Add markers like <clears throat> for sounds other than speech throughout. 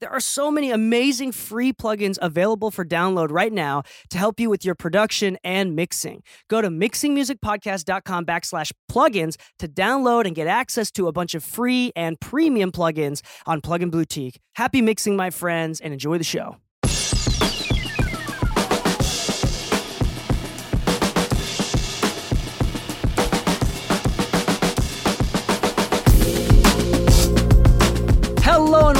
There are so many amazing free plugins available for download right now to help you with your production and mixing. Go to mixingmusicpodcast.com backslash plugins to download and get access to a bunch of free and premium plugins on Plugin Boutique. Happy mixing, my friends, and enjoy the show.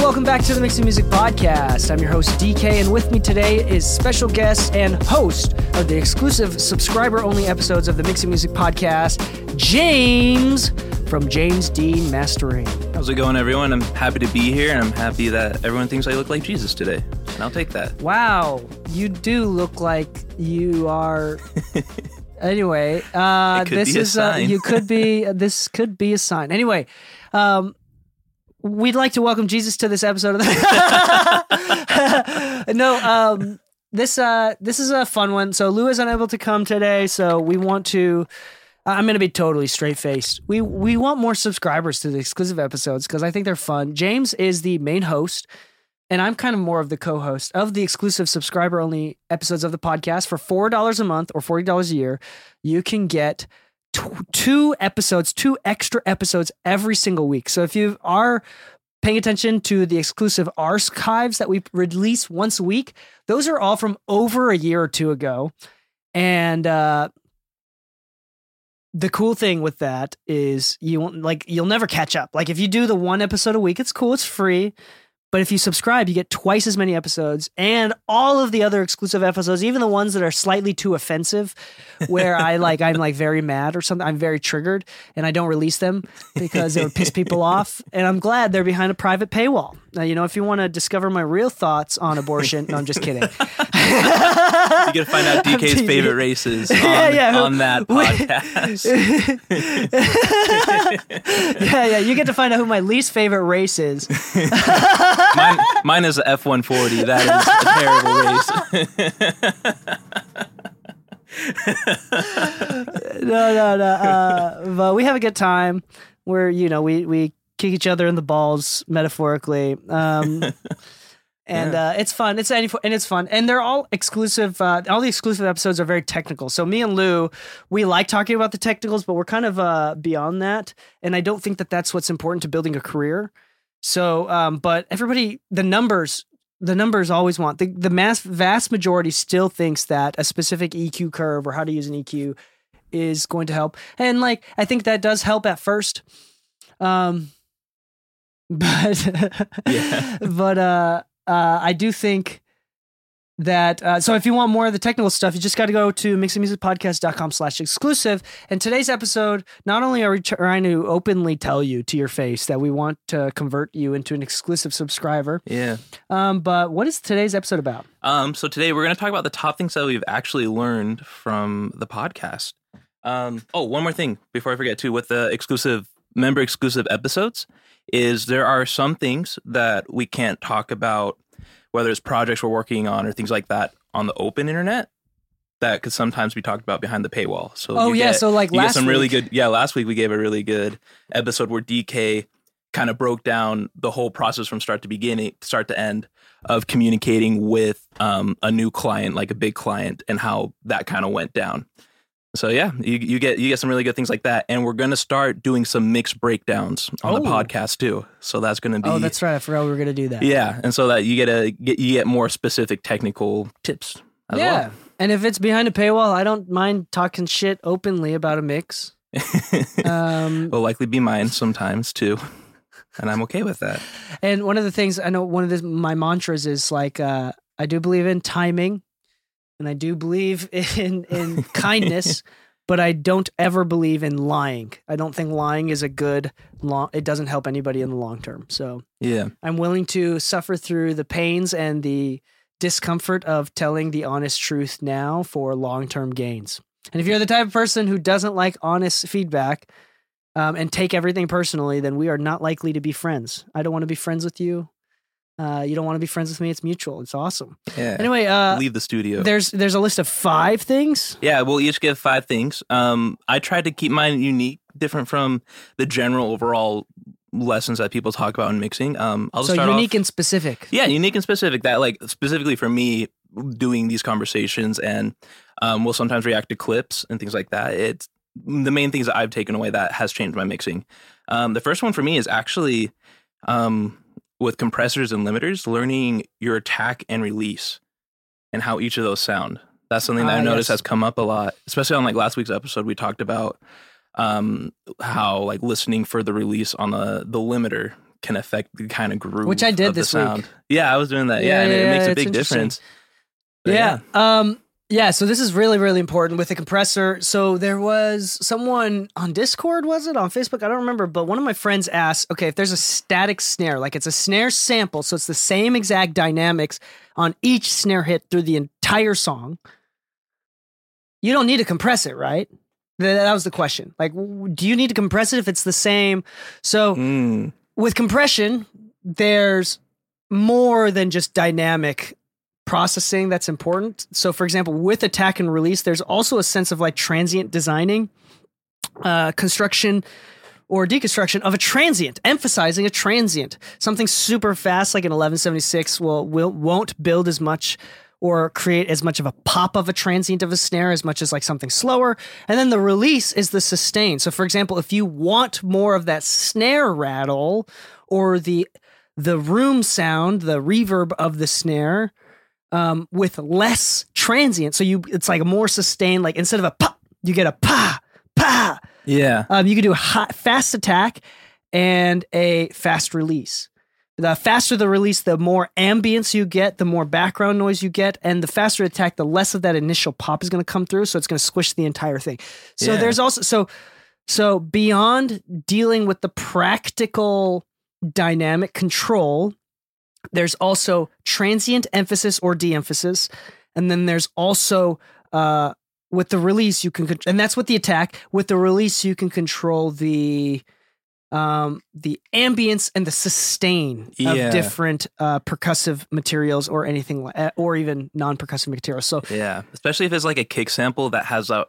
Welcome back to the Mixing Music Podcast. I'm your host Dee Kei, and with me today is special guest and host of the exclusive subscriber only episodes of the Mixing Music Podcast, James from James Dean Mastering. How's it going, everyone? I'm happy to be here, and I'm happy that everyone thinks I look like Jesus today. And I'll take that. Wow, you do look like you are. <laughs> anyway, uh, this is uh, you could be <laughs> this could be a sign. Anyway, um, we'd like to welcome Jesus to this episode of the. <laughs> no, um, this uh, this is a fun one. So Lu is unable to come today, so we want to. I'm going to be totally straight faced. We we want more subscribers to the exclusive episodes because I think they're fun. James is the main host, and I'm kind of more of the co-host of the exclusive subscriber only episodes of the podcast for four dollars a month or forty dollars a year. You can get two episodes, two extra episodes every single week. So if you are paying attention to the exclusive archives that we release once a week, those are all from over a year or two ago, and uh, the cool thing with that is you won't like you'll never catch up. Like if you do the one episode a week, it's cool, it's free. But if you subscribe, you get twice as many episodes and all of the other exclusive episodes, even the ones that are slightly too offensive, where I <laughs> like I'm like very mad or something, I'm very triggered and I don't release them because it would piss people off. And I'm glad they're behind a private paywall. Now, you know, if you want to discover my real thoughts on abortion, no, I'm just kidding. <laughs> You get to find out Dee Kei's <laughs> favorite races on, Yeah, yeah, on that podcast. yeah, yeah. You get to find out who my least favorite race is. Mine, mine is the F 140. That is a terrible race. <laughs> no, no, no. Uh, but we have a good time. Where you know we we kick each other in the balls metaphorically. Um, <laughs> and uh, it's fun. It's any and it's fun. And they're all exclusive. Uh, all the exclusive episodes are very technical. So me and Lu, we like talking about the technicals, but we're kind of uh, beyond that. And I don't think that that's what's important to building a career. So, um, but everybody, the numbers. The numbers always want the the mass vast majority still thinks that a specific EQ curve or how to use an EQ is going to help. And like I think that does help at first. Um <laughs> but Yeah. <laughs> but uh uh I do think that uh, so if you want more of the technical stuff you just got to go to mixingmusicpodcast.com slash exclusive and today's episode not only are we trying to openly tell you to your face that we want to convert you into an exclusive subscriber Yeah. um, but what is today's episode about Um, so today we're going to talk about the top things that we've actually learned from the podcast. Um, oh, one more thing before I forget too, with the exclusive member exclusive episodes, is there are some things that we can't talk about, whether it's projects we're working on or things like that, on the open internet. That could sometimes be talked about behind the paywall. So oh yeah get- so like last some really good. Yeah, last week we gave a really good episode where Dee Kei kind of broke down the whole process from start to beginning, start to end of communicating with um, a new client, like a big client, and how that kind of went down. So yeah, you, you get you get some really good things like that, and we're gonna start doing some mixed breakdowns on the Oh. podcast too. So that's gonna be oh that's right i forgot we were gonna do that yeah, and so that you get a get you get more specific technical tips as yeah well. and if it's behind a paywall i don't mind talking shit openly about a mix <laughs> um, Will likely be mine sometimes too, and I'm okay with that. <laughs> and one of the things i know one of the, my mantras is like uh, i do believe in timing and i do believe <laughs> in in <laughs> kindness but i don't ever believe in lying i don't think lying is a good long it doesn't help anybody in the long term so Yeah, i'm willing to suffer through the pains and the discomfort of telling the honest truth now for long-term gains and if you're the type of person who doesn't like honest feedback um, and take everything personally, then we are not likely to be friends. I don't want to be friends with you. Uh, you don't want to be friends with me. It's mutual. It's awesome. yeah. Anyway, uh, Leave the studio. there's there's a list of five things. Yeah, we'll each give five things. Um, I tried to keep mine unique, different from the general overall lessons that people talk about in mixing. Um, I'll so start unique off, and specific. yeah, unique and specific. That like specifically for me doing these conversations, and um, we'll sometimes react to clips and things like that. It's the main things that I've taken away that has changed my mixing. Um, the first one for me is actually um, with compressors and limiters, learning your attack and release and how each of those sound. That's something that Ah, I've noticed yes. has come up a lot, especially on like last week's episode. We talked about um, how like listening for the release on the the limiter can affect the kind of groove, Which I did of the this week. sound. Yeah, I was doing that. Yeah, Yeah, and it yeah, makes yeah, a big difference. But yeah. Um yeah, so this is really really important with the compressor. So there was someone on Discord was it on Facebook? I don't remember, but one of my friends asked, okay, if there's a static snare, like it's a snare sample, so it's the same exact dynamics on each snare hit through the entire song. You don't need to compress it, right? That was the question. Like, do you need to compress it if it's the same? So, Mm, with compression, there's more than just dynamic processing that's important. So, for example, with attack and release, there's also a sense of like transient designing, uh, construction, or deconstruction of a transient, emphasizing a transient. Something super fast like an 1176 will, will won't build as much or create as much of a pop of a transient of a snare as much as like something slower. And then the release is the sustain. So for example, if you want more of that snare rattle or the the room sound, the reverb of the snare, um, with less transient. So you it's like a more sustained, like instead of a pop, you get a pa, pa. yeah, Um, you can do a hot, fast attack and a fast release. The faster the release, the more ambience you get, the more background noise you get, and the faster attack, the less of that initial pop is going to come through. So it's going to squish the entire thing. So Yeah. there's also so so beyond dealing with the practical dynamic control, there's also transient emphasis or de-emphasis, and then there's also uh, with the release you can and that's with the attack. With the release you can control the um the ambience and the sustain Yeah. of different uh percussive materials or anything like uh, or even non-percussive materials so yeah. Especially if it's like a kick sample that has a,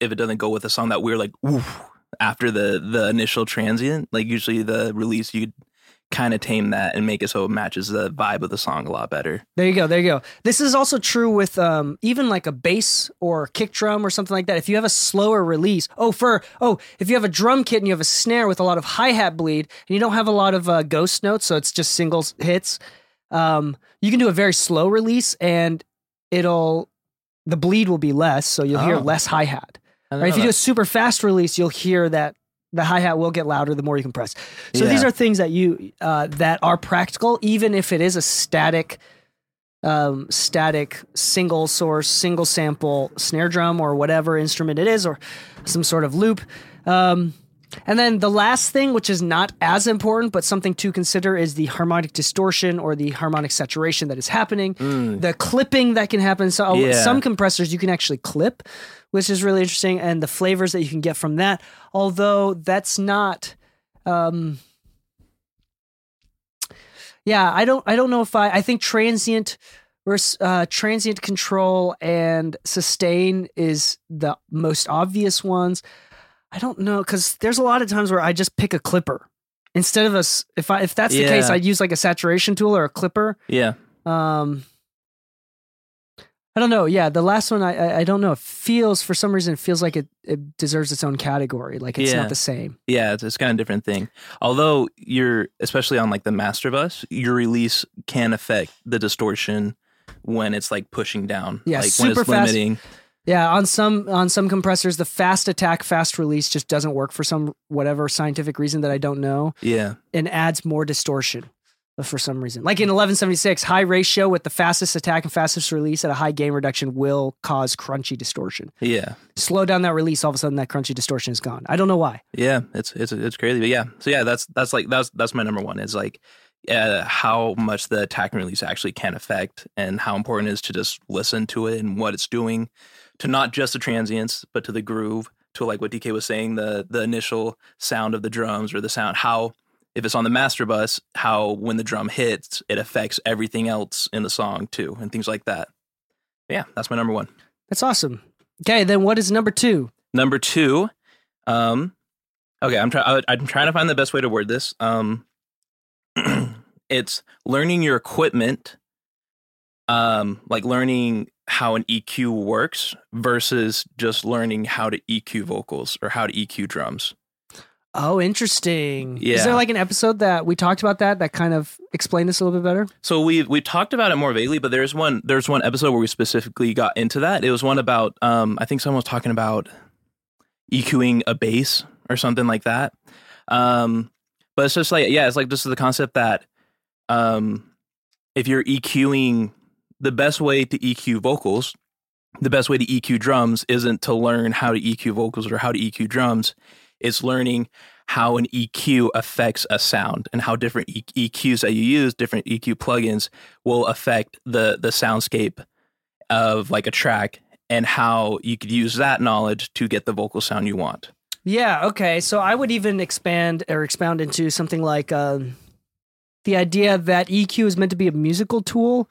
if it doesn't go with a song that we're like, oof, after the the initial transient. Like usually the release, you kind of tame that and make it so it matches the vibe of the song a lot better. There you go. There you go. This is also true with um, even like a bass or kick drum or something like that. If you have a slower release, oh, for oh, if you have a drum kit and you have a snare with a lot of hi hat bleed and you don't have a lot of uh, ghost notes, so it's just singles hits, um, you can do a very slow release and it'll the bleed will be less, so you'll hear Oh. less hi hat. Right? If you do a super fast release, you'll hear that the hi hat will get louder the more you compress. So these are things that you uh, that are practical, even if it is a static, um, static single source, single sample snare drum or whatever instrument it is, or some sort of loop. Um, and then the last thing, which is not as important, but something to consider, is the harmonic distortion or the harmonic saturation that is happening. The clipping that can happen. So Yeah. some compressors you can actually clip, which is really interesting, and the flavors that you can get from that. Although that's not. Um, yeah, I don't. I don't know if I. I think transient, vers- uh, transient control and sustain is the most obvious ones. I don't know because there's a lot of times where I just pick a clipper instead of a If I if that's the case, I'd use like a saturation tool or a clipper. Yeah. Um, I don't know. Yeah, the last one I, I I don't know. It feels for some reason it feels like it, it deserves its own category. Like it's Yeah. not the same. Yeah, it's, it's kind of different thing. Although you're, especially on like the master bus, your release can affect the distortion when it's like pushing down. Yeah, like when super it's fast. limiting. Yeah, on some on some compressors, the fast attack, fast release just doesn't work for some whatever scientific reason that I don't know, Yeah, and adds more distortion for some reason. Like in 1176, high ratio with the fastest attack and fastest release at a high gain reduction will cause crunchy distortion. yeah, Slow down that release, all of a sudden that crunchy distortion is gone. I don't know why. yeah. It's it's it's crazy, but yeah. So yeah, that's that's like that's that's my number one. Is like uh, how much the attack and release actually can affect, and how important it is to just listen to it and what it's doing, to not just the transients, but to the groove, to like what Dee Kei was saying, the the initial sound of the drums or the sound how. If it's on the master bus, how when the drum hits, it affects everything else in the song too, and things like that. Yeah, that's my number one. That's awesome. Okay, then what is number two? Number two, um, Okay, I'm trying. I'm trying to find the best way to word this. Um, <clears throat> it's learning your equipment, um, like learning how an EQ works versus just learning how to EQ vocals or how to EQ drums. Oh, interesting. Is there like an episode that we talked about that that kind of explained this a little bit better? So we we talked about it more vaguely, but there's one there's one episode where we specifically got into that. It was one about um, I think someone was talking about EQing a bass or something like that. Um, but it's just like yeah, it's like this is the concept that um, if you're EQing the best way to EQ vocals, the best way to EQ drums isn't to learn how to EQ vocals or how to EQ drums. It's learning how an EQ affects a sound and how different EQs that you use, different EQ plugins, will affect the the soundscape of like a track and how you could use that knowledge to get the vocal sound you want. Yeah. Okay. So I would even expand or expound into something like um, the idea that EQ is meant to be a musical tool,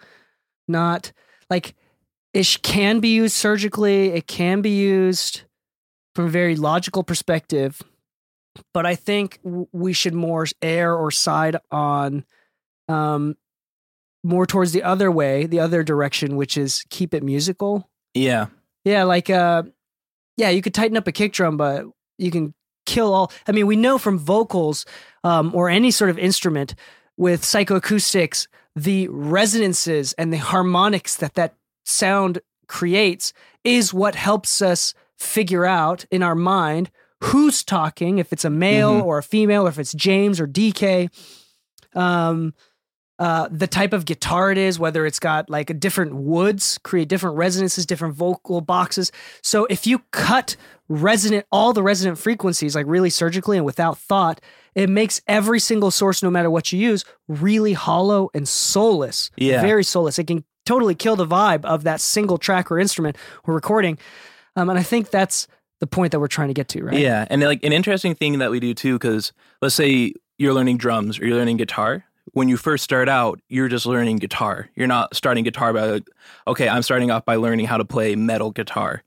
not like it can be used surgically. It can be used from a very logical perspective, but I think we should more err or side on um, more towards the other way, the other direction, which is keep it musical. Yeah. Yeah, like uh yeah, you could tighten up a kick drum, but you can kill all I mean, we know from vocals um or any sort of instrument with psychoacoustics, the resonances and the harmonics that that sound creates is what helps us figure out in our mind who's talking, if it's a male Mhm. or a female, or if it's James or Dee Kei. Um uh, the type of guitar it is, whether it's got like a different woods, create different resonances, different vocal boxes. So if you cut resonant, all the resonant frequencies, like really surgically and without thought, it makes every single source, no matter what you use, really hollow and soulless. Yeah. Very soulless. It can totally kill the vibe of that single track or instrument we're recording. Um, and I think that's the point that we're trying to get to, right? Yeah, and like an interesting thing that we do too, because let's say you're learning drums or you're learning guitar. When you first start out, you're just learning guitar. You're not starting guitar by like, okay, I'm starting off by learning how to play metal guitar,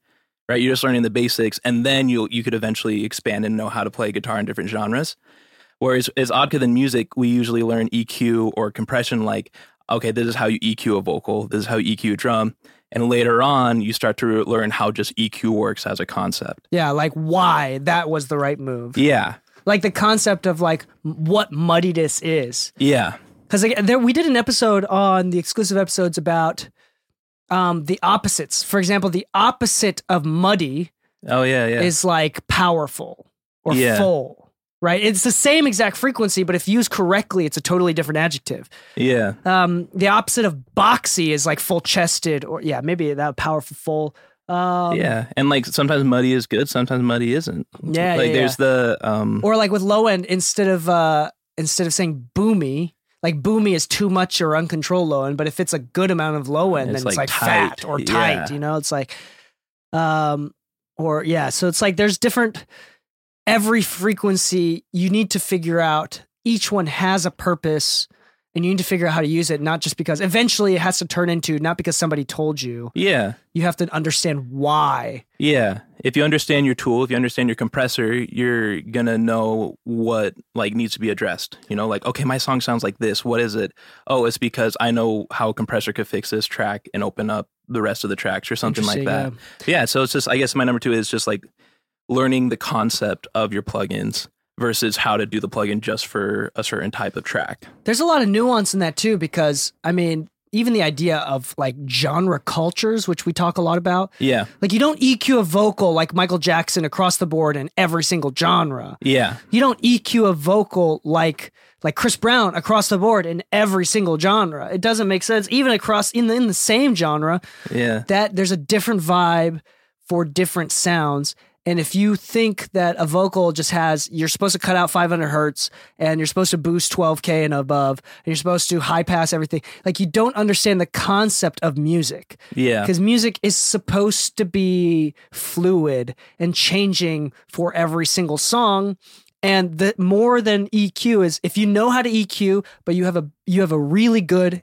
right? You're just learning the basics, and then you you could eventually expand and know how to play guitar in different genres. Whereas as Odka than music, we usually learn EQ or compression. Like, okay, this is how you EQ a vocal. This is how you EQ a drum. And later on, you start to learn how just EQ works as a concept. Yeah, like why that was the right move. Yeah, Like the concept of like what muddiness is. yeah. because like, there we did an episode on the exclusive episodes about um the opposites for example the opposite of muddy Oh yeah, yeah. is like powerful or Yeah. full right it's the same exact frequency but if used correctly it's a totally different adjective yeah. um the opposite of boxy is like full chested or yeah maybe that powerful full um yeah. And like sometimes muddy is good, sometimes muddy isn't. Yeah, Like yeah, there's the um or like with low end instead of uh instead of saying boomy like boomy is too much or uncontrolled low end but if it's a good amount of low end It's then it's like like fat or tight yeah. you know it's like um or yeah so it's like there's different every frequency you need to figure out each one has a purpose and you need to figure out how to use it not just because eventually it has to turn into not because somebody told you yeah. you have to understand why Yeah. If you understand your tool, if you understand your compressor, you're gonna know what like needs to be addressed. You know, like, okay, my song sounds like this. What is it? Oh, it's because I know how a compressor could fix this track and open up the rest of the tracks or something like that. Interesting, Yeah. So it's just I guess my number two is just like learning the concept of your plugins versus how to do the plugin just for a certain type of track. There's a lot of nuance in that too, because I mean, even the idea of like genre cultures, which we talk a lot about, Yeah. like you don't EQ a vocal like Michael Jackson across the board in every single genre. Yeah. You don't EQ a vocal like like Chris Brown across the board in every single genre. It doesn't make sense, even across in the, in the same genre. Yeah. That there's a different vibe for different sounds. And if you think that a vocal just has, you're supposed to cut out 500 hertz and you're supposed to boost 12K and above, and you're supposed to high pass everything, like you don't understand the concept of music. Yeah. Because music is supposed to be fluid and changing for every single song. And the more than EQ is if you know how to EQ, but you have a you have a really good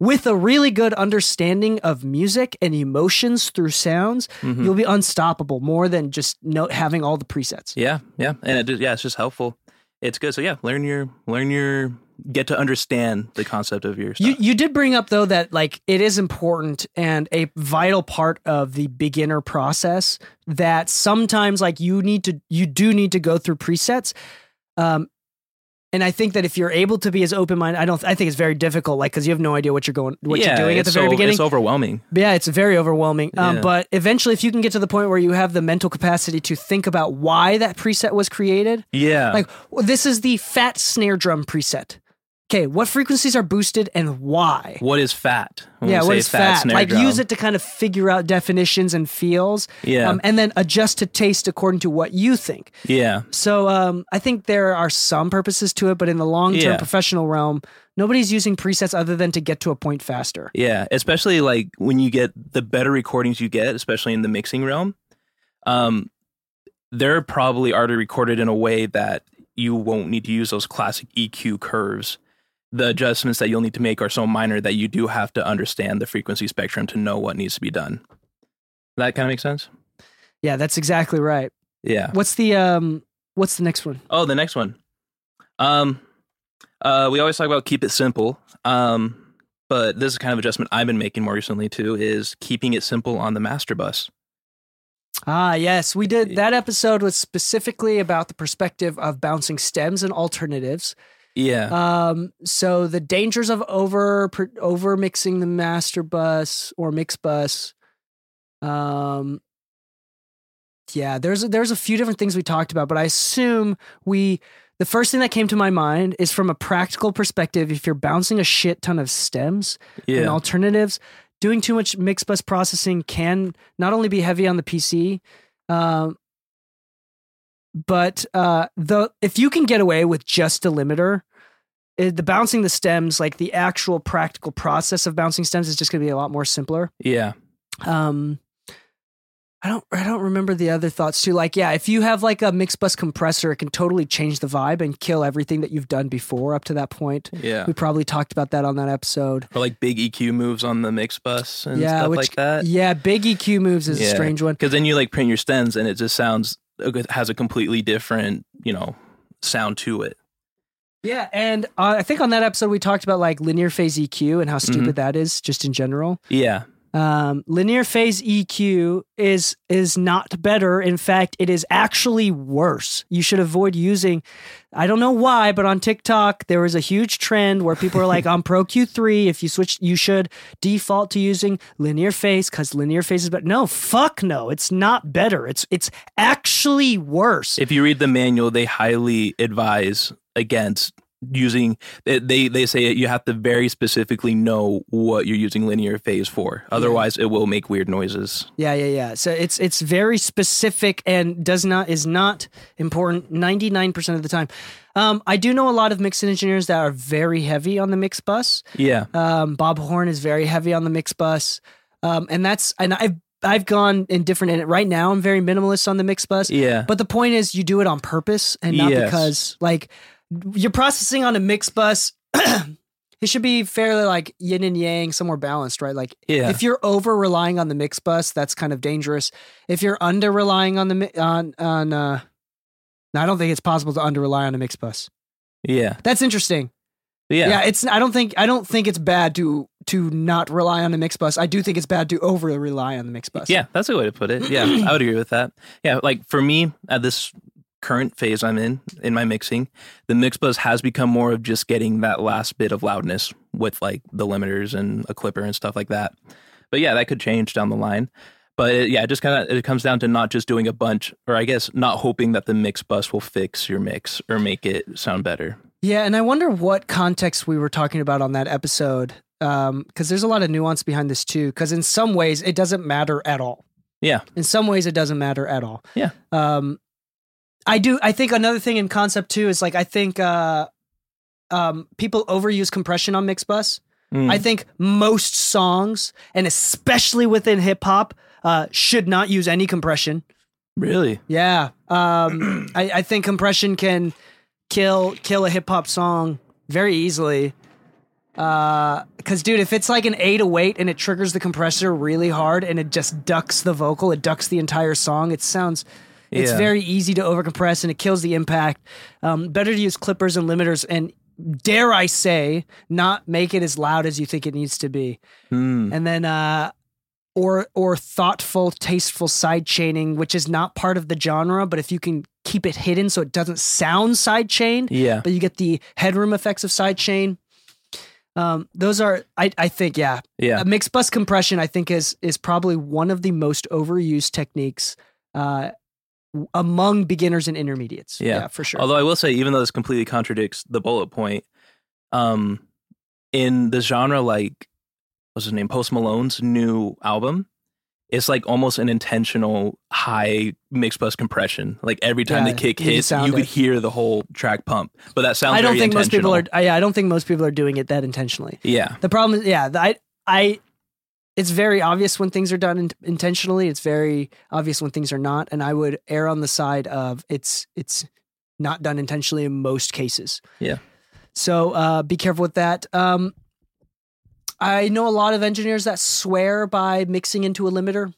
with a really good understanding of music and emotions through sounds, Mhm. you'll be unstoppable more than just no, having all the presets. Yeah, yeah, and it, just- yeah, it's just helpful. It's good. So yeah, learn your learn your get to understand the concept of your stuff. You you did bring up though that like it is important and a vital part of the beginner process that sometimes like you need to you do need to go through presets. Um and I think that if you're able to be as open minded, I don't. I think it's very difficult, like because you have no idea what you're going, what yeah, you're doing at the very so- beginning. It's overwhelming. Yeah, it's very overwhelming. Um, Yeah. But eventually, if you can get to the point where you have the mental capacity to think about why that preset was created, Yeah, like well, this is the fat snare drum preset. Okay, what frequencies are boosted and why? what is fat? When yeah, what is fat? Like drum. use it to kind of figure out definitions and feels, Yeah, um, and then adjust to taste according to what you think. yeah, So um, I think there are some purposes to it, but in the long term Yeah. professional realm, nobody's using presets other than to get to a point faster. yeah. Especially like when you get the better recordings you get, especially in the mixing realm. Um, they're probably already recorded in a way that you won't need to use those classic EQ curves. The adjustments that you'll need to make are so minor that you do have to understand the frequency spectrum to know what needs to be done. That kind of makes sense. Yeah, that's exactly right. Yeah. What's the um? What's the next one? Oh, the next one. Um, uh, we always talk about keep it simple. Um, but this is kind of adjustment I've been making more recently too is keeping it simple on the master bus. Ah, yes, we did. That episode was specifically about the perspective of bouncing stems and alternatives. Yeah. Um, so the dangers of over over mixing the master bus or mix bus. Um, yeah, there's a, there's a few different things we talked about, but I assume we the first thing that came to my mind is from a practical perspective. If you're bouncing a shit ton of stems and alternatives, doing too much mix bus processing can not only be heavy on the PC, um, but uh, the if you can get away with just a limiter, it, the bouncing the stems, like the actual practical process of bouncing stems, is just going to be a lot more simpler. Yeah. Um, I don't I don't remember the other thoughts too. Like, yeah, if you have like a mix bus compressor, it can totally change the vibe and kill everything that you've done before up to that point. Yeah. We probably talked about that on that episode. Or like big EQ moves on the mix bus and yeah, stuff which like that. yeah, big EQ moves is a strange one. Because then you like print your stems and it just sounds has a completely different you know sound to it. Yeah, and uh, I think on that episode we talked about like linear phase EQ and how stupid that is, just in general. Yeah. Um, linear phase EQ is is not better. In fact, it is actually worse. You should avoid using. I don't know why, but on TikTok there was a huge trend where people are like, <laughs> "On Pro Q3, if you switch, you should default to using linear phase because linear phase is better." No, fuck no, it's not better. It's it's actually worse. If you read the manual, they highly advise against using they they, say you have to very specifically know what you're using linear phase for otherwise it will make weird noises Yeah, yeah, yeah. So it's it's very specific and does not is not important ninety nine percent of the time. Um, I do know a lot of mix engineers that are very heavy on the mix bus. yeah Um, Bob Horn is very heavy on the mix bus, um, and that's and I've I've gone in different. And right now I'm very minimalist on the mix bus. yeah But the point is, you do it on purpose and not Yes. because like you're processing on a mix bus. <clears throat> it should be fairly like yin and yang, somewhere balanced, right? Like yeah if you're over relying on the mix bus, that's kind of dangerous. If you're under relying on the on on uh, I don't think it's possible to under rely on a mix bus. yeah That's interesting. yeah Yeah. it's I don't think I don't think it's bad to to not rely on the mix bus. I do think it's bad to over rely on the mix bus. Yeah, that's a way to put it. Yeah, <clears throat> I would agree with that. Yeah, like for me at this current phase I'm in in my mixing, the mix bus has become more of just getting that last bit of loudness with like the limiters and a clipper and stuff like that. But yeah, that could change down the line. But it, yeah, it just kind of it comes down to not just doing a bunch, or I guess not hoping that the mix bus will fix your mix or make it sound better. Yeah, and I wonder what context we were talking about on that episode. Um, because there's a lot of nuance behind this too. Because in some ways it doesn't matter at all. Yeah. In some ways it doesn't matter at all. Yeah. Um, I do. I think another thing in concept too is like I think uh, um, people overuse compression on Mixbus. Mm. I think most songs, and especially within hip hop, uh, should not use any compression. really? Yeah. Um, <clears throat> I, I think compression can kill kill a hip hop song very easily. Because, dude, if it's like an 808 and it triggers the compressor really hard and it just ducks the vocal, it ducks the entire song, it sounds. It's Yeah. very easy to overcompress and it kills the impact. Um, better to use clippers and limiters and dare I say, not make it as loud as you think it needs to be. Hmm. And then uh or or thoughtful, tasteful side chaining, which is not part of the genre, but if you can keep it hidden so it doesn't sound side chained, Yeah. but you get the headroom effects of side chain. Um, those are, I, I think, yeah, Yeah. Uh, mix bus compression. I think is is probably one of the most overused techniques uh, among beginners and intermediates. Yeah. for sure. Although I will say, even though this completely contradicts the bullet point, um, in the genre, like what's his name, Post Malone's new album, it's like almost an intentional high mix bus compression. Like every time Yeah, the kick hits, you could it. hear the whole track pump. But that sounds. I don't think most people are. I, I don't think most people are doing it that intentionally. Yeah. The problem is, yeah, I, I, it's very obvious when things are done in, intentionally. It's very obvious when things are not, and I would err on the side of it's it's not done intentionally in most cases. Yeah. So uh, be careful with that. Um, I know a lot of engineers that swear by mixing into a limiter.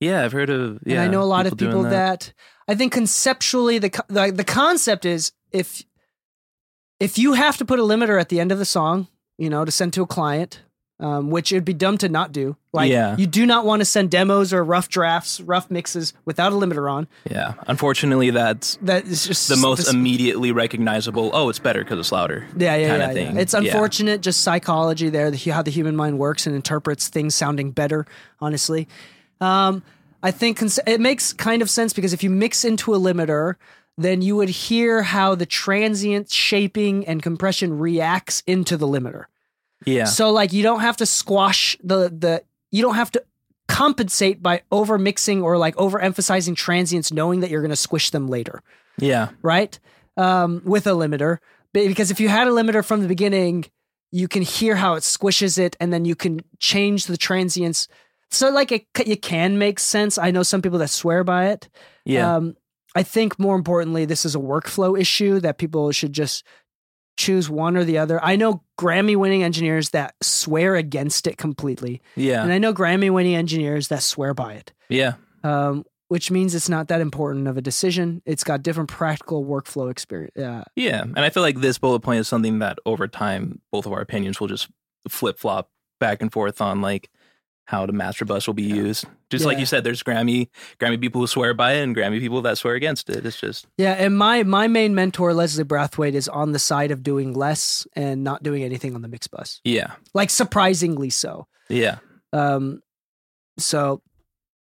Yeah, I've heard of. Yeah, and I know a lot of people that. I think conceptually the, the the concept is if if you have to put a limiter at the end of the song, you know, to send to a client, um, which it'd be dumb to not do. Like Yeah. you do not want to send demos or rough drafts, rough mixes without a limiter on. Yeah, unfortunately, that's That is just the most this- immediately recognizable. Oh, it's better because it's louder. yeah, yeah, yeah, yeah. It's Yeah. unfortunate, just psychology there, the, how the human mind works and interprets things sounding better. Honestly, um, I think cons- it makes kind of sense because if you mix into a limiter, then you would hear how the transient shaping and compression reacts into the limiter. Yeah, So like you don't have to squash the the you don't have to compensate by over mixing or like overemphasizing transients knowing that you're going to squish them later yeah, right? Um, with a limiter, because if you had a limiter from the beginning, you can hear how it squishes it, and then you can change the transients. So, like, it, can make sense. I know some people that swear by it. yeah, Um, I think more importantly, this is a workflow issue that people should just choose one or the other. I know Grammy winning engineers that swear against it completely, yeah, and I know Grammy winning engineers that swear by it yeah. um, which means it's not that important of a decision. It's got different practical workflow experience. Yeah, Yeah, and I feel like this bullet point is something that over time, both of our opinions will just flip flop back and forth on, like how the master bus will be used. Just like you said, there's Grammy Grammy people who swear by it, and Grammy people that swear against it. It's just yeah. And my my main mentor Leslie Brathwaite is on the side of doing less and not doing anything on the mix bus. yeah, Like surprisingly so. yeah, Um, so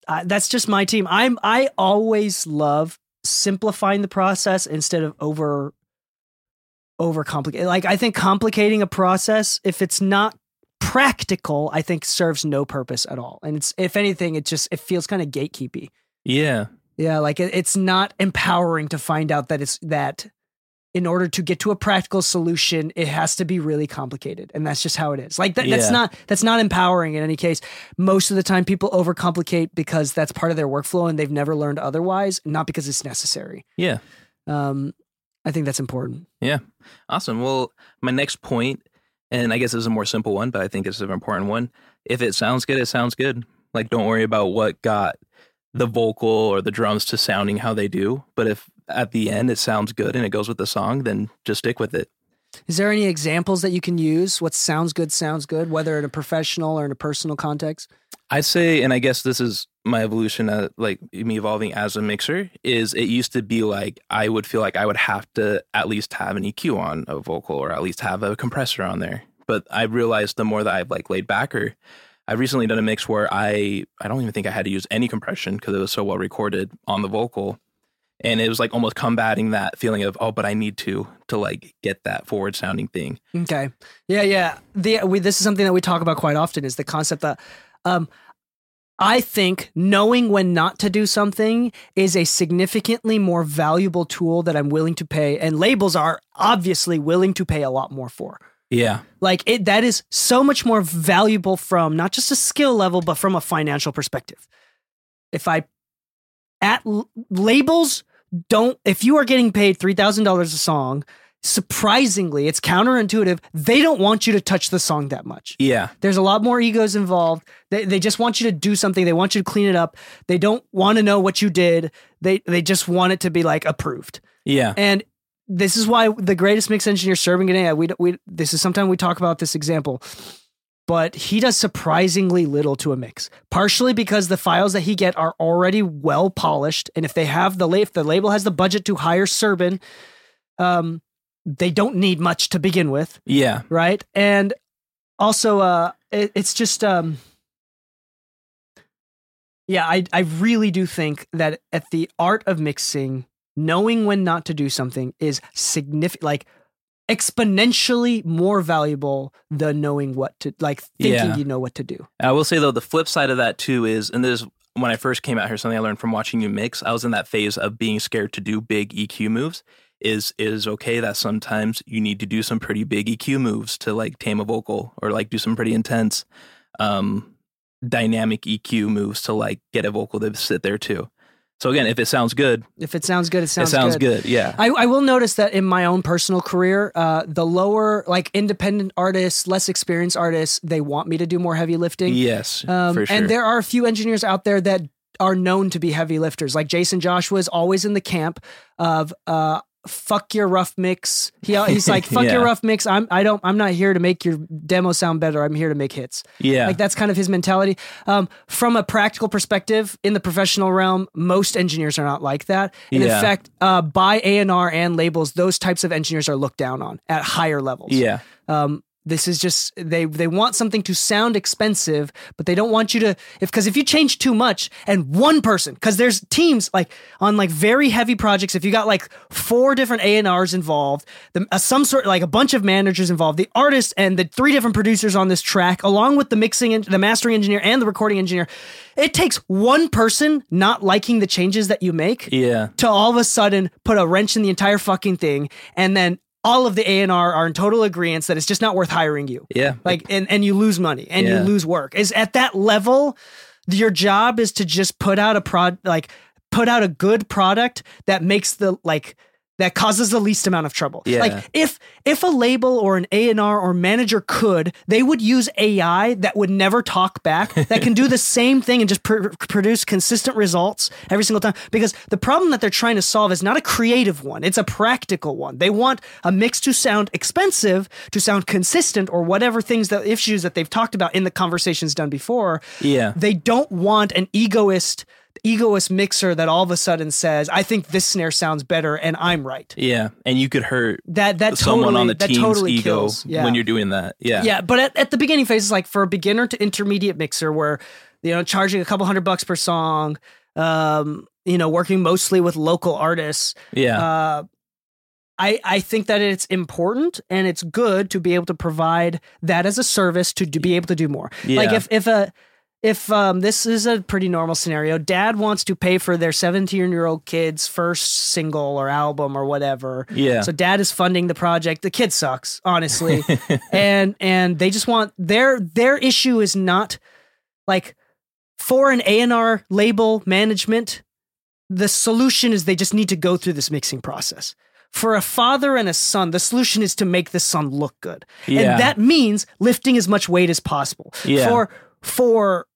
uh, that's just my team. I'm I always love simplifying the process instead of over over complicate. Like I think complicating a process if it's not practical, I think serves no purpose at all. And it's if anything, it just it feels kind of gatekeepy. yeah, Yeah, like it, it's not empowering to find out that it's that in order to get to a practical solution, it has to be really complicated, and that's just how it is. Like that, that's not that's not empowering in any case. Most of the time, people overcomplicate because that's part of their workflow, and they've never learned otherwise, not because it's necessary. yeah. Um, I think that's important. Yeah. Awesome. Well, my next point, and I guess is a more simple one, but I think it's an important one. If it sounds good, it sounds good. Like, don't worry about what got the vocal or the drums to sounding how they do. But if at the end it sounds good and it goes with the song, then just stick with it. Is there any examples that you can use? What sounds good sounds good, whether in a professional or in a personal context. I'd say, and I guess this is my evolution, uh, like me evolving as a mixer, is it used to be like I would feel like I would have to at least have an EQ on a vocal or at least have a compressor on there. But I realized the more that I've like laid back or I've recently done a mix where I I don't even think I had to use any compression because it was so well recorded on the vocal. And it was like almost combating that feeling of, oh, but I need to to like get that forward sounding thing. Okay. Yeah, yeah. The we this is something that we talk about quite often is the concept that um I think knowing when not to do something is a significantly more valuable tool that I'm willing to pay and labels are obviously willing to pay a lot more for. Yeah. Like it that is so much more valuable from not just a skill level but from a financial perspective. If I at l- labels don't if you are getting paid $3000 a song surprisingly, it's counterintuitive. They don't want you to touch the song that much. Yeah. There's a lot more egos involved. They, they just want you to do something. They want you to clean it up. They don't want to know what you did. They they just want it to be like approved. Yeah. And this is why the greatest mix engineer Serban Ghenea. We we this is sometimes we talk about this example, but he does surprisingly little to a mix. Partially because the files that he get are already well polished, and if they have the if the label has the budget to hire Serban, um, they don't need much to begin with Yeah. right? And also, uh, it, it's just, um, yeah, I I really do think that at the art of mixing, knowing when not to do something is significant, like exponentially more valuable than knowing what to like thinking Yeah. you know what to do. I will say though, the flip side of that too is, and this is when I first came out here, something I learned from watching you mix. I was in that phase of being scared to do big EQ moves. Is is okay that sometimes you need to do some pretty big EQ moves to like tame a vocal or like do some pretty intense um dynamic EQ moves to like get a vocal to sit there too. So again, if it sounds good, If it sounds good, it sounds, it sounds good. Yeah. I, I will notice that in my own personal career, uh, the lower, like independent artists, less experienced artists, they want me to do more heavy lifting. yes. Um, for sure. And there are a few engineers out there that are known to be heavy lifters. Like Jaycen Joshua is always in the camp of uh, fuck your rough mix. He, he's like <laughs> fuck Yeah. your rough mix. I'm I don't I'm not here to make your demo sound better. I'm here to make hits. yeah. Like that's kind of his mentality. Um, from a practical perspective, in the professional realm, most engineers are not like that. And Yeah. in fact, uh, by A and R and labels, those types of engineers are looked down on at higher levels. yeah. Um, this is just they they want something to sound expensive, but they don't want you to if because if you change too much and one person because there's teams like on like very heavy projects if you got like four different A and R's involved, the, uh, some sort like a bunch of managers involved, the artist and the three different producers on this track, along with the mixing and the mastering engineer and the recording engineer, it takes one person not liking the changes that you make Yeah. to all of a sudden put a wrench in the entire fucking thing, and then all of the A and R are in total agreement that it's just not worth hiring you. Yeah. Like, and and you lose money and you lose work. Is at that level, your job is to just put out a prod, like put out a good product that makes the like that causes the least amount of trouble. Yeah. Like if if a label or an A and R or manager could, they would use AI that would never talk back, <laughs> that can do the same thing and just pr- produce consistent results every single time. Because the problem that they're trying to solve is not a creative one; it's a practical one. They want a mix to sound expensive, to sound consistent, or whatever things that issues that they've talked about in the conversations done before. Yeah. They don't want an egoist egoist mixer that all of a sudden says, "I think this snare sounds better and I'm right." Yeah. And you could hurt That that someone totally on the that team's totally ego kills. Yeah. when you're doing that. Yeah. yeah, but at, at the beginning phase, it's like for a beginner to intermediate mixer, where you know charging a couple hundred bucks per song, um, you know, working mostly with local artists. Yeah. Uh, I I think that it's important and it's good to be able to provide that as a service to, to be able to do more. Like if if a if um, this is a pretty normal scenario, dad wants to pay for their 17 year old kid's first single or album or whatever. yeah. So dad is funding the project. The kid sucks, honestly. <laughs> and and they just want their their issue is not like for an A&R label management, the solution is they just need to go through this mixing process. For a father and a son, the solution is to make the son look good. Yeah. And that means lifting as much weight as possible. Yeah. For for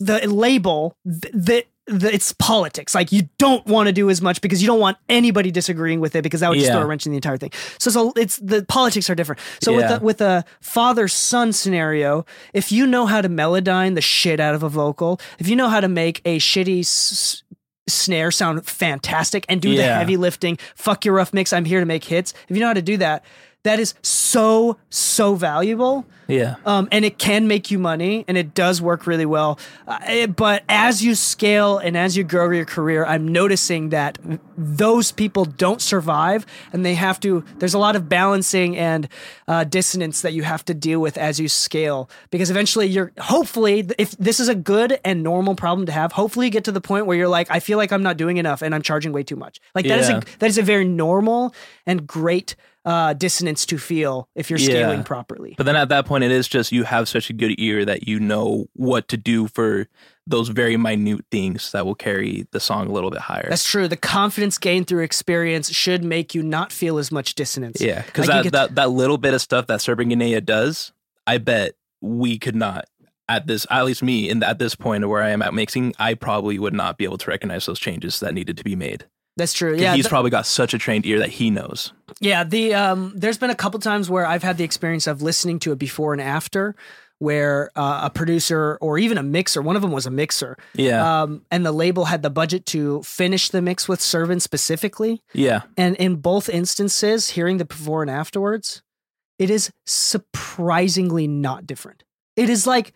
the label, th- the, the it's politics. Like you don't want to do as much because you don't want anybody disagreeing with it because that would just Yeah. throw a wrench in the entire thing. So so it's the politics are different. So Yeah. with a, with a father son scenario, if you know how to melodyne the shit out of a vocal, if you know how to make a shitty s- snare sound fantastic and do the heavy lifting, fuck your rough mix, I'm here to make hits. If you know how to do that, that is so so valuable yeah. um, and it can make you money and it does work really well uh, it- but as you scale and as you grow your career i'm noticing that those people don't survive and they have to there's a lot of balancing and uh, dissonance that you have to deal with as you scale because eventually you're hopefully if this is a good and normal problem to have hopefully you get to the point where you're like i feel like i'm not doing enough and i'm charging way too much like that is Yeah. a that is a very normal and great uh, dissonance to feel if you're Yeah. scaling properly. But then at that point, it is just you have such a good ear that you know what to do for those very minute things that will carry the song a little bit higher. That's true. The confidence gained through experience should make you not feel as much dissonance. yeah, because Like you that, get- that that little bit of stuff that Serban Ghenea does, I bet we could not at this at least me in at this point of where I am at mixing, I probably would not be able to recognize those changes that needed to be made. That's true. Yeah, he's th- probably got such a trained ear that he knows. Yeah, the um, there's been a couple times where I've had the experience of listening to it before and after, where uh, a producer or even a mixer, one of them was a mixer, Yeah, um, and the label had the budget to finish the mix with Serban specifically, yeah, and in both instances, hearing the before and afterwards, it is surprisingly not different. It is like.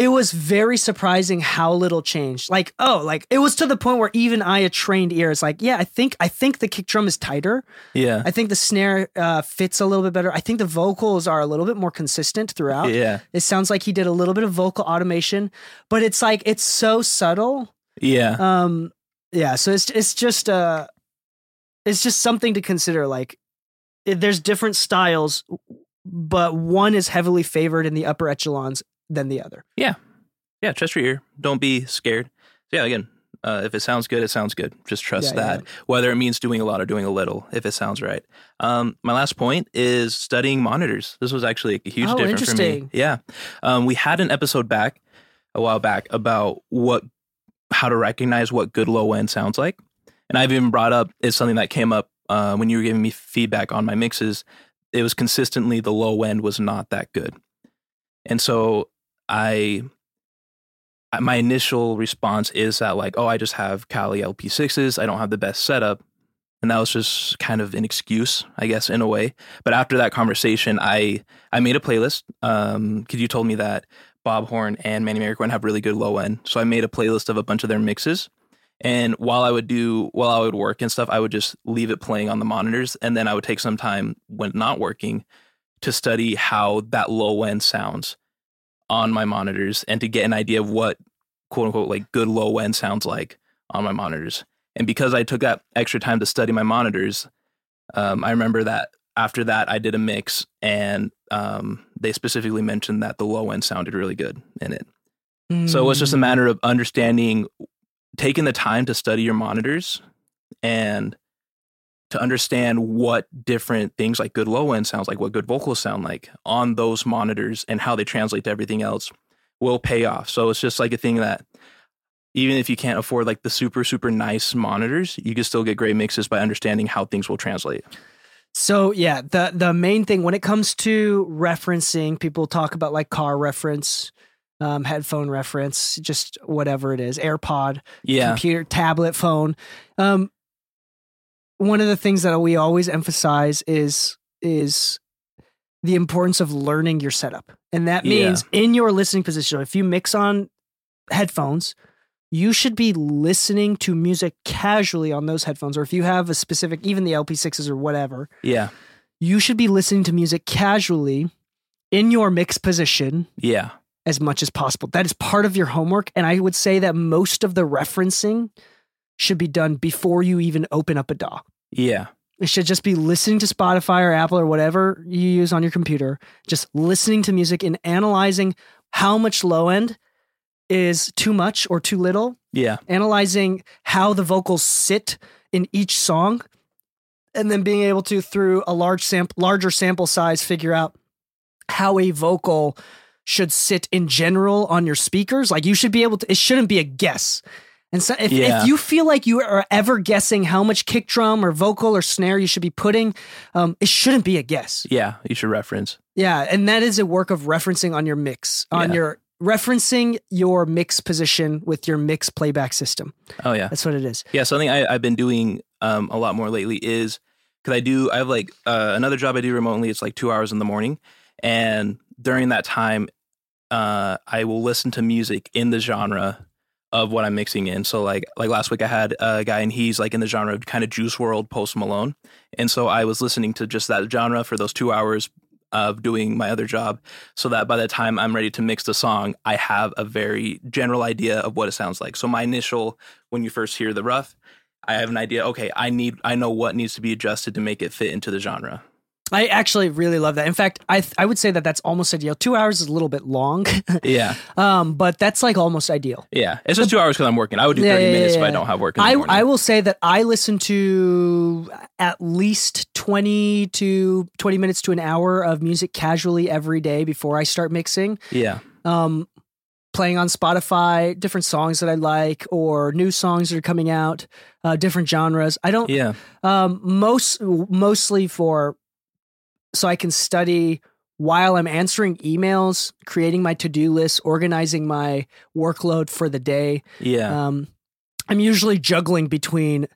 It was very surprising how little changed. Like, oh, like it was to the point where even I, a trained ear, is like, yeah, I think I think the kick drum is tighter. yeah, I think the snare uh, fits a little bit better. I think the vocals are a little bit more consistent throughout. yeah, It sounds like he did a little bit of vocal automation, but it's like it's so subtle. yeah. Um, yeah. So it's it's just uh, it's just something to consider. Like, it, there's different styles, but one is heavily favored in the upper echelons than the other. yeah, Yeah. trust your ear. Don't be scared. So yeah, again, uh, if it sounds good, it sounds good. Just trust Yeah, yeah. that. Whether it means doing a lot or doing a little, if it sounds right. Um, my last point is studying monitors. This was actually a huge Oh, difference for me. Yeah, um, we had an episode back a while back about what how to recognize what good low end sounds like, and I've even brought up is something that came up uh, when you were giving me feedback on my mixes. It was consistently the low end was not that good, and so I my initial response is that like, oh, I just have Kali LP6s. I don't have the best setup. And that was just kind of an excuse, I guess, in a way. But after that conversation, I I made a playlist. Um, because you told me that Bob Horn and Manny Marroquin have really good low end. So I made a playlist of a bunch of their mixes. And while I would do while I would work and stuff, I would just leave it playing on the monitors. And then I would take some time when not working to study how that low end sounds on my monitors and to get an idea of what quote unquote like good low end sounds like on my monitors. And because I took that extra time to study my monitors, um, I remember that after that I did a mix and um, they specifically mentioned that the low end sounded really good in it. So it was just a Mm. matter of understanding, taking the time to study your monitors and to understand what different things like good low end sounds like, what good vocals sound like on those monitors and how they translate to everything else will pay off. So it's just like a thing that even if you can't afford like the super, super nice monitors, you can still get great mixes by understanding how things will translate. So yeah, the the main thing when it comes to referencing, people talk about like car reference, um, headphone reference, just whatever it is, AirPod, Yeah. computer, tablet, phone. Um, one of the things that we always emphasize is is the importance of learning your setup, and that Yeah. means in your listening position. If you mix on headphones, you should be listening to music casually on those headphones, or if you have a specific, even the LP6s or whatever, Yeah. you should be listening to music casually in your mix position Yeah. as much as possible. That is part of your homework. And I would say that most of the referencing should be done before you even open up a DAW. Yeah. It should just be listening to Spotify or Apple or whatever you use on your computer, just listening to music and analyzing how much low end is too much or too little, Yeah. analyzing how the vocals sit in each song, and then being able to, through a large sample, larger sample size, figure out how a vocal should sit in general on your speakers. Like you should be able to. It shouldn't be a guess. And so, if, Yeah. if you feel like you are ever guessing how much kick drum or vocal or snare you should be putting, um, it shouldn't be a guess. Yeah. You should reference. Yeah, and that is a work of referencing on your mix, on Yeah. your referencing your mix position with your mix playback system. Oh, yeah. That's what it is. Yeah, something I, I've been doing um, a lot more lately is because I do I have like uh, another job I do remotely. It's like two hours in the morning, and during that time, uh, I will listen to music in the genre of what I'm mixing in. So like like last week I had a guy and he's like in the genre of kind of Juice WRLD, Post Malone, and so I was listening to just that genre for those two hours of doing my other job so that by the time I'm ready to mix the song, I have a very general idea of what it sounds like. So my initial when you first hear the rough I have an idea. Okay, I need I know what needs to be adjusted to make it fit into the genre. I actually really love that. In fact, I I would say that that's almost ideal. Two hours is a little bit long, <laughs> Yeah, um, but that's like almost ideal. yeah. It's just two hours because I'm working. I would do Yeah, 30 yeah, minutes if yeah, I don't have work. In the I morning. I will say that I listen to at least twenty to twenty minutes to an hour of music casually every day before I start mixing. yeah, um, playing on Spotify, different songs that I like, or new songs that are coming out, uh, different genres. I don't yeah, um, most mostly for so I can study while I'm answering emails, creating my to do list, organizing my workload for the day. yeah, Um, I'm usually juggling between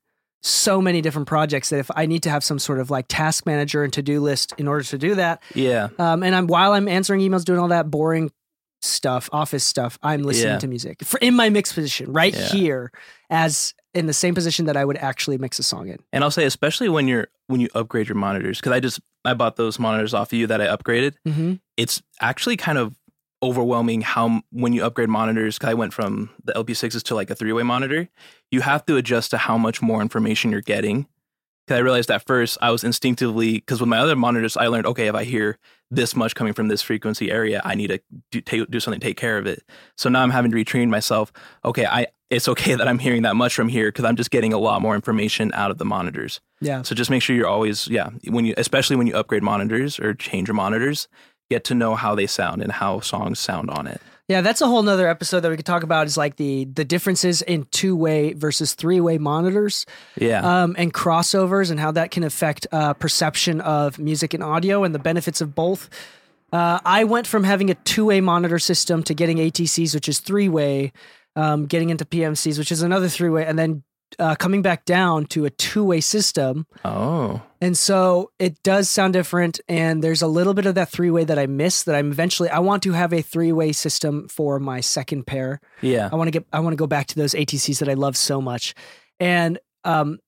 so many different projects that if I need to have some sort of like task manager and to do list in order to do that, yeah. um, and I'm while I'm answering emails, doing all that boring stuff, office stuff, I'm listening Yeah. to music for, in my mix position right Yeah. here, as in the same position that I would actually mix a song in. And I'll say, especially when you're when you upgrade your monitors, because I just I bought those monitors off of you that I upgraded. Mm-hmm. It's actually kind of overwhelming how when you upgrade monitors. Because I went from the LP6s to like a three way monitor, you have to adjust to how much more information you're getting. Because I realized at first I was instinctively because with my other monitors I learned okay if I hear this much coming from this frequency area I need to do, take, do something to take care of it. So now I'm having to retrain myself. Okay, I it's okay <laughs> that I'm hearing that much from here because I'm just getting a lot more information out of the monitors. Yeah. So just make sure you're always, yeah, when you, especially when you upgrade monitors or change your monitors, get to know how they sound and how songs sound on it. Yeah, that's a whole nother episode that we could talk about is like the the differences in two way versus three way monitors Yeah. um, and crossovers and how that can affect uh, perception of music and audio and the benefits of both. Uh, I went from having a two way monitor system to getting ATCs, which is three way, um, getting into PMCs, which is another three way, and then uh, coming back down to a two way system. oh, And so it does sound different. And there's a little bit of that three way that I miss that I'm eventually, I want to have a three way system for my second pair. yeah. I want to get, I want to go back to those ATCs that I love so much. And, um,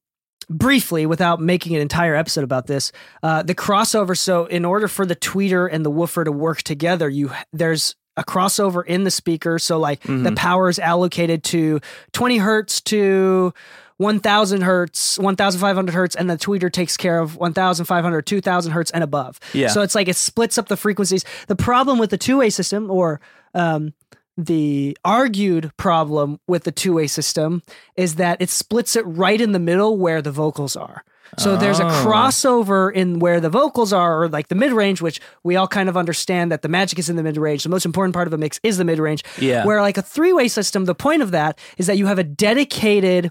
briefly, without making an entire episode about this, uh, the crossover. So in order for the tweeter and the woofer to work together, you, there's, a crossover in the speaker. So like the Mhm. power is allocated to 20 hertz to 1000 hertz, 1500 hertz, and the tweeter takes care of 1500, 2000 hertz and above. Yeah. So it's like it splits up the frequencies. The problem with the two way system, or um, the argued problem with the two way system, is that it splits it right in the middle where the vocals are. So there's a Oh. crossover in where the vocals are, or like the mid range, which we all kind of understand that the magic is in the mid range. The most important part of a mix is the mid range. Yeah. Where like a three way system, the point of that is that you have a dedicated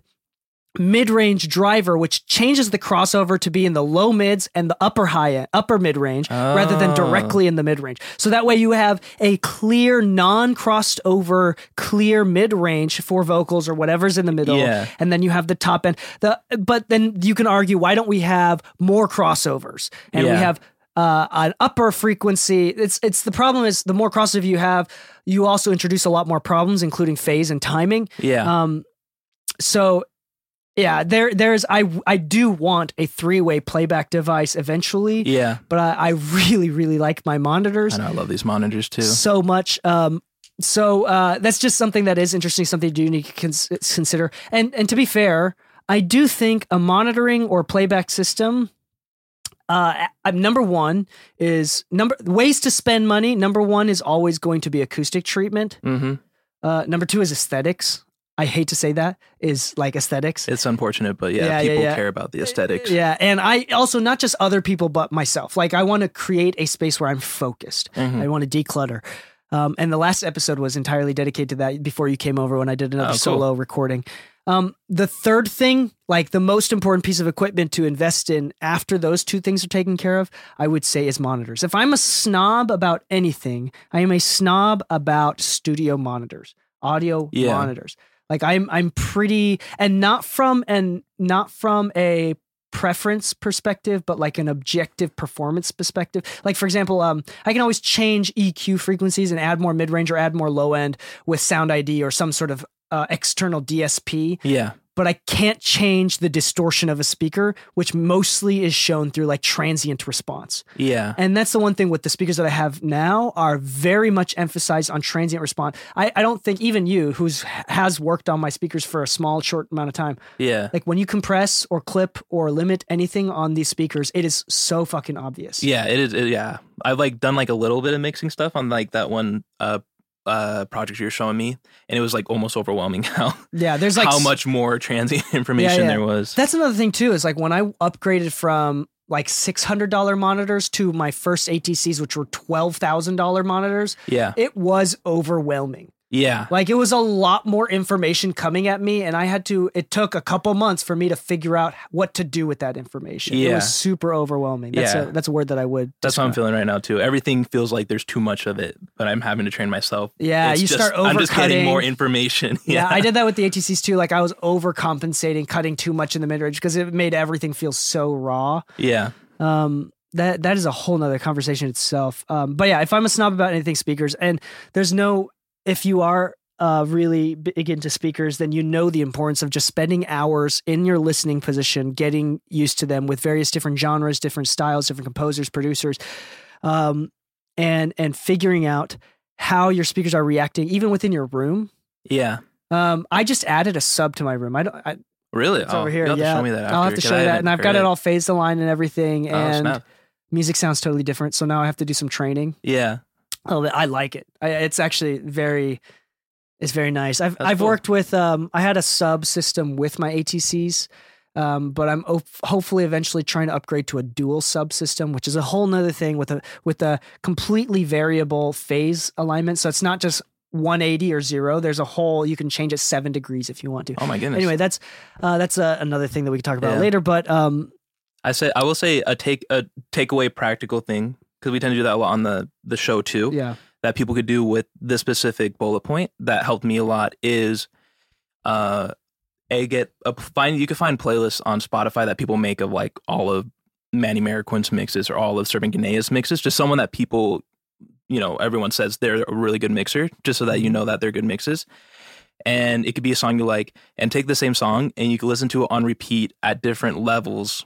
mid-range driver which changes the crossover to be in the low mids and the upper high upper mid-range rather than Oh. directly in the mid-range so that way you have a clear non-crossed over clear mid-range for vocals or whatever's in the middle Yeah. and then you have the top end the but then you can argue why don't we have more crossovers and we have uh, an upper frequency. It's it's the problem is the more crossover you have, you also introduce a lot more problems, including phase and timing. yeah. Um, so yeah, there there's I I do want a three way playback device eventually, yeah. but I, I really really like my monitors I know. I love these monitors too. so much. Um, so uh, that's just something that is interesting, something you need to cons- consider. And and to be fair, I do think a monitoring or playback system. Uh, uh, number one is number ways to spend money. Number one is always going to be acoustic treatment. hmm Uh, number two is aesthetics. I hate to say that is like aesthetics. It's unfortunate, but yeah, Yeah, yeah, people yeah. care about the aesthetics. Yeah, and I also not just other people but myself. Like I want to create a space where I'm focused. Mhm. I want to declutter. Um, and the last episode was entirely dedicated to that before you came over when I did another Oh, cool. solo recording. Um, the third thing, like the most important piece of equipment to invest in after those two things are taken care of, I would say is monitors. If I'm a snob about anything, I am a snob about studio monitors, audio Yeah. monitors. Like I'm I'm pretty and not from and not from a preference perspective but like an objective performance perspective like for example um i can always change eq frequencies and add more mid-range or add more low end with sound id or some sort of uh, external dsp Yeah. But I can't change the distortion of a speaker, which mostly is shown through like transient response. Yeah. And that's the one thing with the speakers that I have now are very much emphasized on transient response. I, I don't think even you, who's has worked on my speakers for a small, short amount of time, Yeah. like when you compress or clip or limit anything on these speakers, it is so fucking obvious. Yeah, it is. It, yeah, I've like done like a little bit of mixing stuff on like that one uh uh project you're showing me, and it was like almost overwhelming <laughs> how Yeah, there's like how much more transient <laughs> information yeah. there was. That's another thing too. Is like when I upgraded from like six hundred dollar monitors to my first ATCs, which were twelve thousand dollar monitors, yeah, it was overwhelming. Yeah, Like it was a lot more information coming at me, and I had to. It took a couple months for me to figure out what to do with that information. Yeah. It was super overwhelming. That's Yeah. a that's a word that I would. that's what I'm feeling right now too. Everything feels like there's too much of it, but I'm having to train myself. Yeah, It's you just- start I'm just getting more information. <laughs> Yeah, I did that with the ATCs too. Like I was overcompensating, cutting too much in the mid range because it made everything feel so raw. yeah, Um, that that is a whole nother conversation itself. Um, but yeah, if I'm a snob about anything speakers, and there's no, if you are uh really big into speakers, then you know the importance of just spending hours in your listening position, getting used to them with various different genres, different styles, different composers, producers, um, and and figuring out how your speakers are reacting, even within your room. yeah. Um, I just added a sub to my room. I don't. I, Really? it's oh, over here. Yeah, to show me that. After, I'll have to show you that, and I've got it all phased aligned and everything. Oh, and snap. music sounds totally different. So now I have to do some training. Yeah, Oh, I like it. I, it's actually very, it's very nice. I've That's I've cool. worked with um I had a sub system with my ATCs, um but I'm op- hopefully eventually trying to upgrade to a dual sub system, which is a whole nother thing with a with a completely variable phase alignment. So it's not just 180 or zero. There's a whole you can change it seven degrees if you want to. Oh my goodness. Anyway, that's uh, that's uh, another thing that we can talk about Yeah. later. But um, I say I will say a take a takeaway practical thing because we tend to do that a lot on the the show too. yeah, that people could do with this specific bullet point that helped me a lot is uh a get a find you can find playlists on Spotify that people make of like all of Manny Marroquin's mixes or all of Serban Ghenea's mixes, just someone that people you know, everyone says they're a really good mixer, just so that you know that they're good mixes. And it could be a song you like, and take the same song and you can listen to it on repeat at different levels,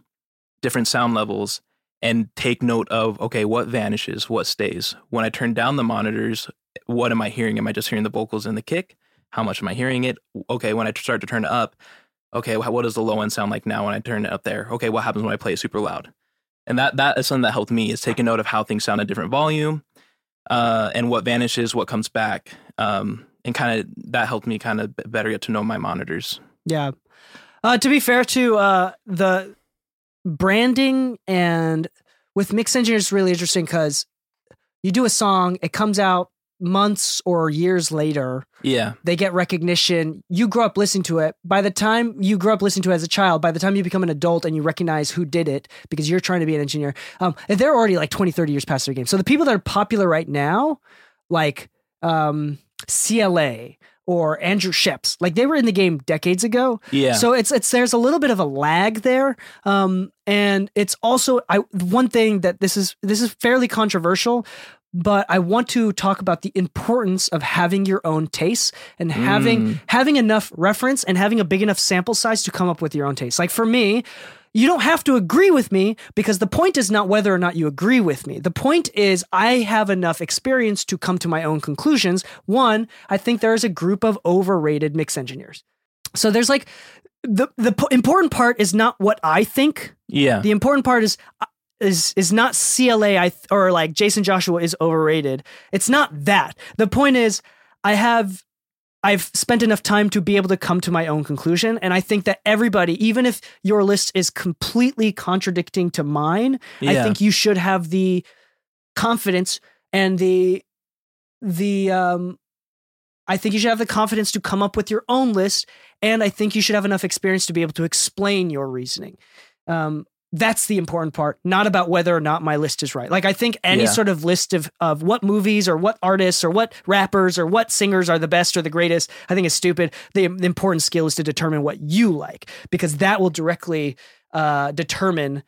different sound levels, and take note of okay, what vanishes, what stays. When I turn down the monitors, what am I hearing? Am I just hearing the vocals and the kick? How much am I hearing it? Okay, when I start to turn it up, okay, what does the low end sound like now when I turn it up there? Okay, what happens when I play it super loud? And that that is something that helped me is taking note of how things sound at different volume, uh, and what vanishes, what comes back, um, and kind of that helped me kind of better get to know my monitors. yeah. Uh, to be fair to uh, the branding and with mix engineers, it's really interesting because you do a song, it comes out months or years later. Yeah, they get recognition. You grow up listening to it. By the time you grow up listening to it as a child, by the time you become an adult and you recognize who did it because you're trying to be an engineer, um, they're already like 20, 30 years past their game. So the people that are popular right now, like um, CLA or Andrew Scheps, like they were in the game decades ago. yeah, So it's it's there's a little bit of a lag there, um, and it's also I one thing that this is this is fairly controversial, but I want to talk about the importance of having your own tastes and having Mm. having enough reference and having a big enough sample size to come up with your own taste. Like for me. You don't have to agree with me because the point is not whether or not you agree with me. The point is, I have enough experience to come to my own conclusions. One, I think there is a group of overrated mix engineers. So there's like the the important part is not what I think. yeah, The important part is is is not CLA I th- or like Jaycen Joshua is overrated. It's not that. The point is I have I've spent enough time to be able to come to my own conclusion and I think that everybody even if your list is completely contradicting to mine, I think you should have the confidence and the the um I think you should have the confidence to come up with your own list, and I think you should have enough experience to be able to explain your reasoning. Um, that's the important part, not about whether or not my list is right. Like I think any Yeah. sort of list of of what movies or what artists or what rappers or what singers are the best or the greatest, I think is stupid. The, the important skill is to determine what you like because that will directly uh, determine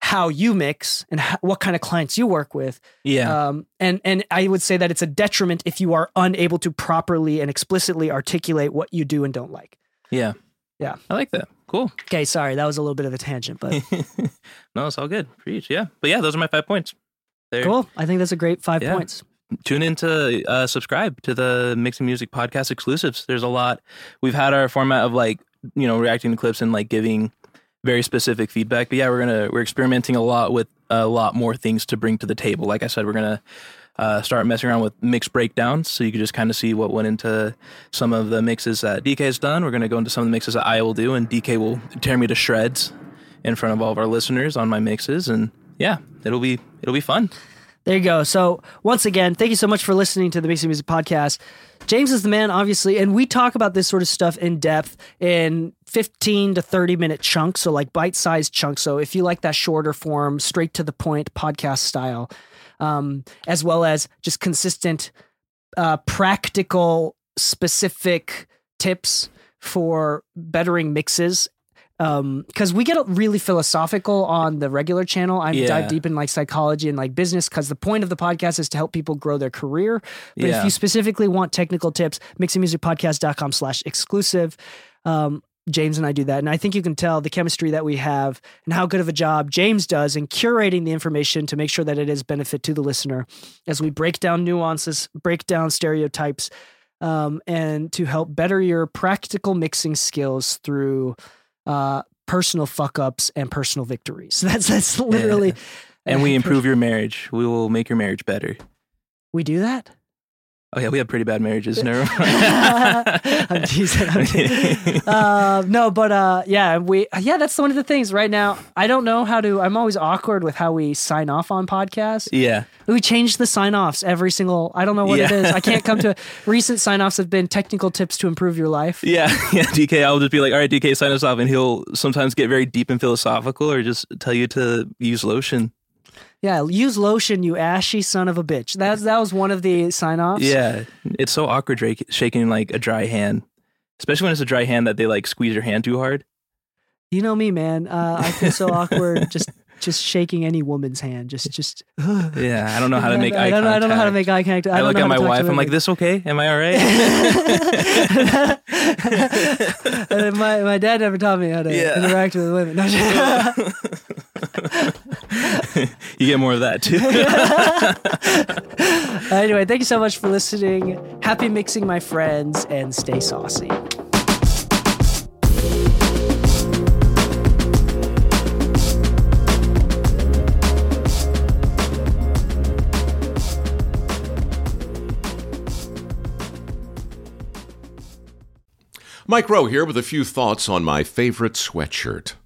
how you mix and how, what kind of clients you work with. yeah, Um, and and I would say that it's a detriment if you are unable to properly and explicitly articulate what you do and don't like. yeah. Yeah. I like that. Cool. Okay, sorry, that was a little bit of a tangent, but <laughs> no, it's all good. Preach. Yeah. But yeah, those are my five points. There. cool. I think that's a great five Yeah. points. tune in to uh, subscribe to the mixing music podcast exclusives there's a lot we've had our format of like you know reacting to clips and like giving very specific feedback but yeah we're gonna we're experimenting a lot with a lot more things to bring to the table like i said we're gonna uh, start messing around with mix breakdowns so you can just kind of see what went into some of the mixes that Dee Kei has done we're gonna go into some of the mixes that i will do and Dee Kei will tear me to shreds in front of all of our listeners on my mixes and yeah it'll be it'll be fun There you go. So once again, thank you so much for listening to the Mixing Music Podcast. James is the man, obviously, and we talk about this sort of stuff in depth in 15 to 30 minute chunks, so like bite sized chunks. So if you like that shorter form, straight to the point podcast style, um, as well as just consistent, uh, practical, specific tips for bettering mixes because we get really philosophical on the regular channel. I Yeah. dive deep in like psychology and like business because the point of the podcast is to help people grow their career. But if you specifically want technical tips, mixingmusicpodcast.com slash exclusive. Um, James and I do that. And I think you can tell the chemistry that we have and how good of a job James does in curating the information to make sure that it is benefit to the listener as we break down nuances, break down stereotypes, um, and to help better your practical mixing skills through uh, personal fuck ups and personal victories. <laughs> That's that's literally. and we <laughs> improve your marriage. We will make your marriage better. We do that. Oh yeah, we have pretty bad marriages. Never <laughs> I'm teasing. I'm teasing. uh, no, but uh, yeah, we yeah, that's one of the things. Right now, I don't know how to. I'm always awkward with how we sign off on podcasts. yeah, We change the sign offs every single. I don't know what it Yeah. is. I can't come to <laughs> recent sign offs have been technical tips to improve your life. yeah, <laughs> yeah. Dee Kei, I'll just be like, all right, Dee Kei, sign us off, and he'll sometimes get very deep and philosophical, or just tell you to use lotion. Yeah, use lotion, you ashy son of a bitch. That's that was one of the sign offs. Yeah, it's so awkward shaking like a dry hand, especially when it's a dry hand that they like squeeze your hand too hard. You know me, man. Uh, I feel so awkward <laughs> just just shaking any woman's hand. Just just. Yeah, I don't know how to make I eye don't, contact. I don't know how to make eye contact. I, I, look at my to talk to wife. I'm like, "This okay? Am I all right?" <laughs> My, my dad never taught me how to Yeah. interact with women. <laughs> No, <laughs> you get more of that too. <laughs> anyway, thank you so much for listening. Happy mixing, my friends, and stay saucy. Mike Rowe here with a few thoughts on my favorite sweatshirt.